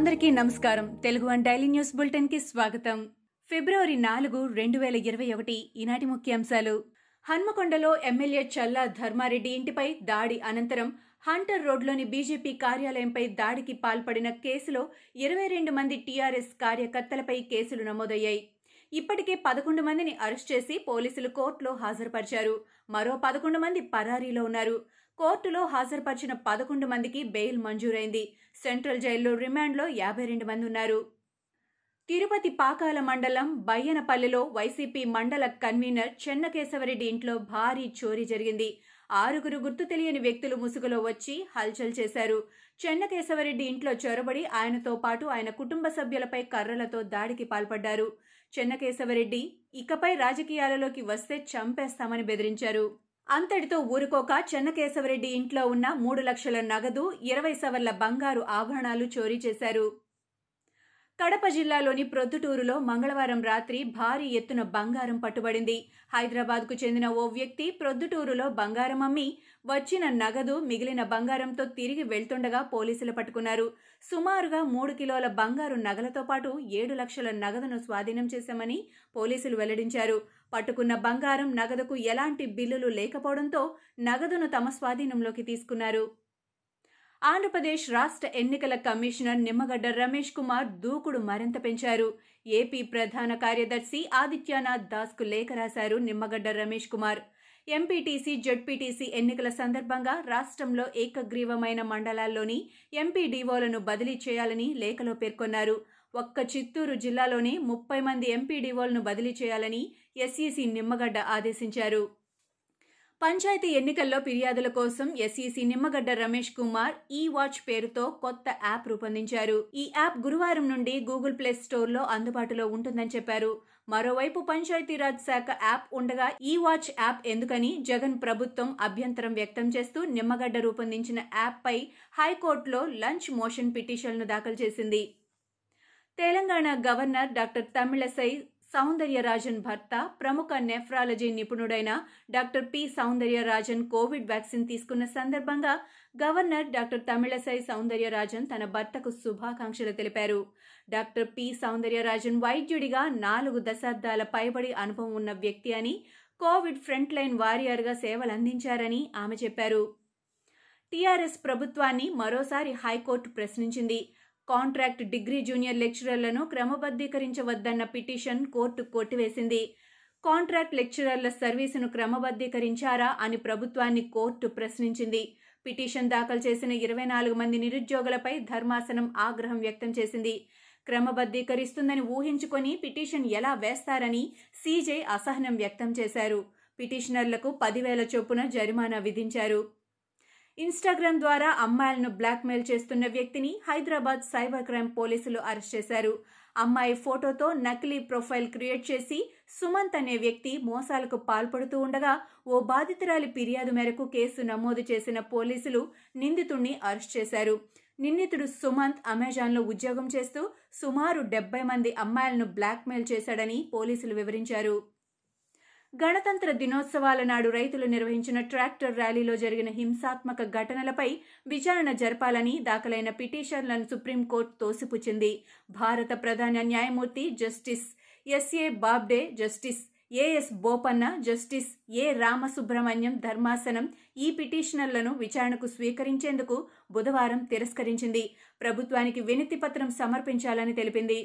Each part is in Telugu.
అందరికీ నమస్కారం. తెలుగు వన్ డైలీ న్యూస్ బులెటిన్కి స్వాగతం. ఫిబ్రవరి నాలుగు రెండు వేల ఇరవై ఒకటి ఈనాటి ముఖ్యాంశాలు. హన్మకొండలో ఎమ్మెల్యే చల్లా ధర్మారెడ్డి ఇంటిపై దాడి అనంతరం హంటర్ రోడ్లోని బీజేపీ కార్యాలయంపై దాడికి పాల్పడిన కేసులో ఇరవై రెండు మంది టీఆర్ఎస్ కార్యకర్తలపై కేసులు నమోదయ్యాయి. ఇప్పటికే పదకొండు మందిని అరెస్ట్ చేసి పోలీసులు కోర్టులో హాజరుపరిచారు. మరో పదకొండు మంది పరారీలో ఉన్నారు. కోర్టులో హాజరుపరిచిన పదకొండు మందికి బెయిల్ మంజూరైంది. సెంట్రల్ జైల్లో రిమాండ్లో యాభై రెండు మంది ఉన్నారు తిరుపతి పాకాల మండలం బయ్యనపల్లిలో వైసీపీ మండల కన్వీనర్ చెన్నకేశవరెడ్డి ఇంట్లో భారీ చోరీ జరిగింది. ఆరుగురు గుర్తు తెలియని వ్యక్తులు ముసుగులో వచ్చి హల్చల్ చేశారు. చెన్నకేశవరెడ్డి ఇంట్లో చొరబడి ఆయనతో పాటు ఆయన కుటుంబ సభ్యులపై కర్రలతో దాడికి పాల్పడ్డారు. చెన్నకేశవరెడ్డి ఇకపై రాజకీయాలలోకి వస్తే చంపేస్తామని బెదిరించారు. అంతటితో ఊరుకోక చెన్నకేశవరెడ్డి ఇంట్లో ఉన్న మూడు లక్షల నగదు ఇరవై సవర్ల బంగారు ఆభరణాలు చోరీ చేశారు. కడప జిల్లాలోని ప్రొద్దుటూరులో మంగళవారం రాత్రి భారీ ఎత్తున బంగారం పట్టుబడింది. హైదరాబాద్కు చెందిన ఓ వ్యక్తి ప్రొద్దుటూరులో బంగారం అమ్మి వచ్చిన నగదు మిగిలిన బంగారంతో తిరిగి వెళ్తుండగా పోలీసులు పట్టుకున్నారు. సుమారుగా మూడు కిలోల బంగారు నగలతో పాటు ఏడు లక్షల నగదును స్వాధీనం చేశామని పోలీసులు వెల్లడించారు. పట్టుకున్న బంగారం నగదుకు ఎలాంటి బిల్లులు లేకపోవడంతో నగదును తమ స్వాధీనంలోకి తీసుకున్నారు. ఆంధ్రప్రదేశ్ రాష్ట్ర ఎన్నికల కమిషనర్ నిమ్మగడ్డ రమేష్ కుమార్ దూకుడు మరింత పెంచారు. ఏపీ ప్రధాన కార్యదర్శి ఆదిత్యనాథ్ దాస్కు లేఖ రాశారు నిమ్మగడ్డ రమేష్ కుమార్. ఎంపీటీసీ జడ్పీటీసీ ఎన్నికల సందర్భంగా రాష్ట్రంలో ఏకగ్రీవమైన మండలాల్లోని ఎంపీడీఓలను బదిలీ చేయాలని లేఖలో పేర్కొన్నారు. ఒక్క చిత్తూరు జిల్లాలోనే ముప్పై మంది ఎంపీడీఓలను బదిలీ చేయాలని ఎస్ఈసీ నిమ్మగడ్డ ఆదేశించారు. పంచాయతీ ఎన్నికల్లో ఫిర్యాదుల కోసం ఎస్ఈసి నిమ్మగడ్డ రమేష్ కుమార్ ఈ వాచ్ పేరుతో కొత్త యాప్ రూపొందించారు. ఈ యాప్ గురువారం నుండి గూగుల్ ప్లే స్టోర్లో అందుబాటులో ఉంటుందని చెప్పారు. మరోవైపు పంచాయతీరాజ్ శాఖ యాప్ ఉండగా ఈ వాచ్ యాప్ ఎందుకని జగన్ ప్రభుత్వం అభ్యంతరం వ్యక్తం చేస్తూ నిమ్మగడ్డ రూపొందించిన యాప్పై హైకోర్టులో లంచ్ మోషన్ పిటిషన్ను దాఖలు చేసింది. తెలంగాణ గవర్నర్ డాక్టర్ తమిళసై సౌందర్యరాజన్ భర్త ప్రముఖ nephrology నిపుణుడైన doctor P. Soundararajan Covid vaccine తీసుకున్న సందర్భంగా గవర్నర్ డాక్టర్ తమిళసై సౌందర్యరాజన్ తన భర్తకు శుభాకాంక్షలు తెలిపారు. Doctor P. సౌందర్యరాజన్ వైద్యుడిగా నాలుగు దశాబ్దాల పైబడి అనుభవం ఉన్న వ్యక్తి అని కోవిడ్ ఫ్రంట్ లైన్ వారియర్గా సేవలందించారని ఆమె చెప్పారు. టీఆర్ఎస్ ప్రభుత్వాన్ని మరోసారి హైకోర్టు ప్రశ్నించింది. కాంట్రాక్ట్ డిగ్రీ జూనియర్ లెక్చరర్లను క్రమబద్ధీకరించవద్దన్న పిటిషన్ కోర్టు కొట్టివేసింది. కాంట్రాక్ట్ లెక్చరర్ల సర్వీసును క్రమబద్ధీకరించారా అని ప్రభుత్వాన్ని కోర్టు ప్రశ్నించింది. పిటిషన్ దాఖలు చేసిన ఇరవై నాలుగు మంది నిరుద్యోగులపై ధర్మాసనం ఆగ్రహం వ్యక్తం చేసింది. క్రమబద్ధీకరిస్తుందని ఊహించుకొని పిటిషన్ ఎలా వేస్తారని సీజే అసహనం వ్యక్తం చేశారు. పిటిషనర్లకు పదివేల చొప్పున జరిమానా విధించారు. ఇన్స్టాగ్రామ్ ద్వారా అమ్మాయిలను బ్లాక్మెయిల్ చేస్తున్న వ్యక్తిని హైదరాబాద్ సైబర్ క్రైమ్ పోలీసులు అరెస్ట్ చేశారు. అమ్మాయి ఫోటోతో నకిలీ ప్రొఫైల్ క్రియేట్ చేసి సుమంత్ అనే వ్యక్తి మోసాలకు పాల్పడుతూ ఉండగా ఓ బాధితురాలి ఫిర్యాదు మేరకు కేసు నమోదు చేసిన పోలీసులు నిందితుణ్ణి అరెస్ట్ చేశారు. నిందితుడు సుమంత్ అమెజాన్లో ఉద్యోగం చేస్తూ సుమారు డెబ్బై మంది అమ్మాయిలను బ్లాక్మెయిల్ చేశాడని పోలీసులు వివరించారు. గణతంత్ర దినోత్సవాల నాడు రైతులు నిర్వహించిన ట్రాక్టర్ ర్యాలీలో జరిగిన హింసాత్మక ఘటనలపై విచారణ జరపాలని దాఖలైన పిటిషన్లను సుప్రీంకోర్టు తోసిపుచ్చింది. భారత ప్రధాన న్యాయమూర్తి justice S A Bobde justice A S Bopanna justice A Ramasubramanian ధర్మాసనం ఈ పిటిషనర్లను విచారణకు స్వీకరించేందుకు బుధవారం తిరస్కరించింది. ప్రభుత్వానికి వినతి పత్రం సమర్పించాలని తెలిపింది.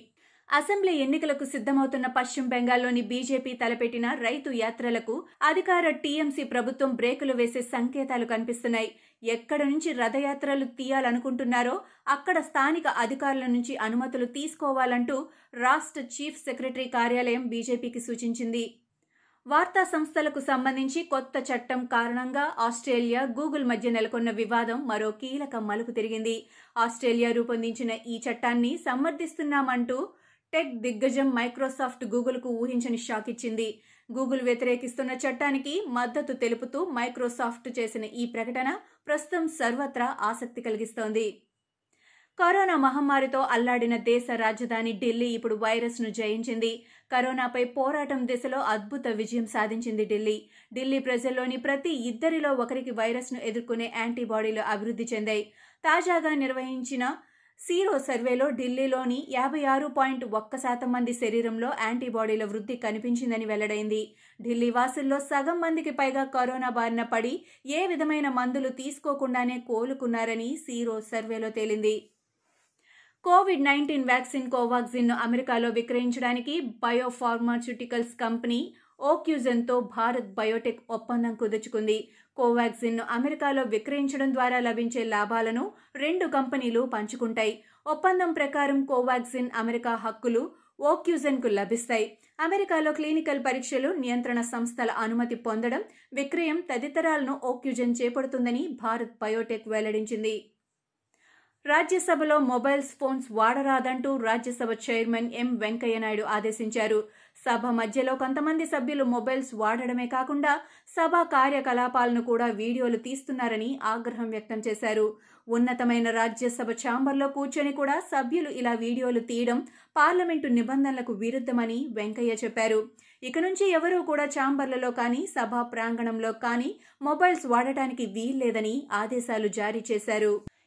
అసెంబ్లీ ఎన్నికలకు సిద్ధమవుతున్న పశ్చిమ బెంగాల్లోని బీజేపీ తలపెట్టిన రైతు యాత్రలకు అధికార టీఎంసీ ప్రభుత్వం బ్రేకులు వేసే సంకేతాలు కనిపిస్తున్నాయి. ఎక్కడ నుంచి రథయాత్రలు తీయాలనుకుంటున్నారో అక్కడ స్థానిక అధికారుల నుంచి అనుమతులు తీసుకోవాలంటూ రాష్ట్ర చీఫ్ సెక్రటరీ కార్యాలయం బీజేపీకి సూచించింది. వార్తా సంస్థలకు సంబంధించి కొత్త చట్టం కారణంగా ఆస్ట్రేలియా గూగుల్ మధ్య నెలకొన్న వివాదం మరో కీలక మలుపు తిరిగింది. ఆస్ట్రేలియా రూపొందించిన ఈ చట్టాన్ని సమర్థిస్తున్నామంటూ టెక్ దిగ్గజం మైక్రోసాఫ్ట్ గూగుల్కు ఊహించని షాక్ ఇచ్చింది. గూగుల్ వ్యతిరేకిస్తున్న చట్టానికి మద్దతు తెలుపుతూ మైక్రోసాఫ్ట్ చేసిన ఈ ప్రకటన ప్రస్తుతం సర్వత్రా ఆసక్తి కలిగిస్తోంది. కరోనా మహమ్మారితో అల్లాడిన దేశ రాజధాని ఢిల్లీ ఇప్పుడు వైరస్ను జయించింది. కరోనాపై పోరాటం దిశలో అద్భుత విజయం సాధించింది ఢిల్లీ. ఢిల్లీ ప్రజల్లోని ప్రతి ఇద్దరిలో ఒకరికి వైరస్ను ఎదుర్కొనే యాంటీబాడీలు అభివృద్ధి చెందాయి. తాజాగా నిర్వహించిన సీరో సర్వేలో ఢిల్లీలోని యాభై ఆరు పాయింట్ ఒక్క శాతం మంది శరీరంలో యాంటీబాడీల వృద్ధి కనిపించిందని వెల్లడైంది. ఢిల్లీ వాసుల్లో సగం మందికి పైగా కరోనా బారిన పడి ఏ విధమైన మందులు తీసుకోకుండానే కోలుకున్నారని సీరో సర్వేలో తేలింది. కోవిడ్ నైన్టీన్ వ్యాక్సిన్ కోవాక్సిన్ను అమెరికాలో విక్రయించడానికి బయోఫార్మాస్యూటికల్స్ కంపెనీ ఓక్యూజన్తో భారత్ బయోటెక్ ఒప్పందం కుదుర్చుకుంది. కోవాక్సిన్ను అమెరికాలో విక్రయించడం ద్వారా లభించే లాభాలను రెండు కంపెనీలు పంచుకుంటాయి. ఒప్పందం ప్రకారం కోవాక్సిన్ అమెరికా హక్కులు ఓక్యూజన్కు లభిస్తాయి. అమెరికాలో క్లినికల్ పరీక్షలు నియంత్రణ సంస్థల అనుమతి పొందడం విక్రయం తదితరాలను ఓక్యూజన్ చేపడుతుందని భారత్ బయోటెక్ వెల్లడించింది. రాజ్యసభలో మొబైల్స్ ఫోన్స్ వాడరాదంటూ రాజ్యసభ చైర్మన్ ఎం వెంకయ్యనాయుడు ఆదేశించారు. సభ మధ్యలో కొంతమంది సభ్యులు మొబైల్స్ వాడడమే కాకుండా సభా కార్యకలాపాలను కూడా వీడియోలు తీస్తున్నారని ఆగ్రహం వ్యక్తం చేశారు. ఉన్నతమైన రాజ్యసభ ఛాంబర్లో కూర్చొని కూడా సభ్యులు ఇలా వీడియోలు తీయడం పార్లమెంటు నిబంధనలకు విరుద్ధమని వెంకయ్య చెప్పారు. ఇక నుంచి ఎవరూ కూడా ఛాంబర్లలో కానీ సభా ప్రాంగణంలో కానీ మొబైల్స్ వాడటానికి వీల్లేదని ఆదేశాలు జారీ చేశారు.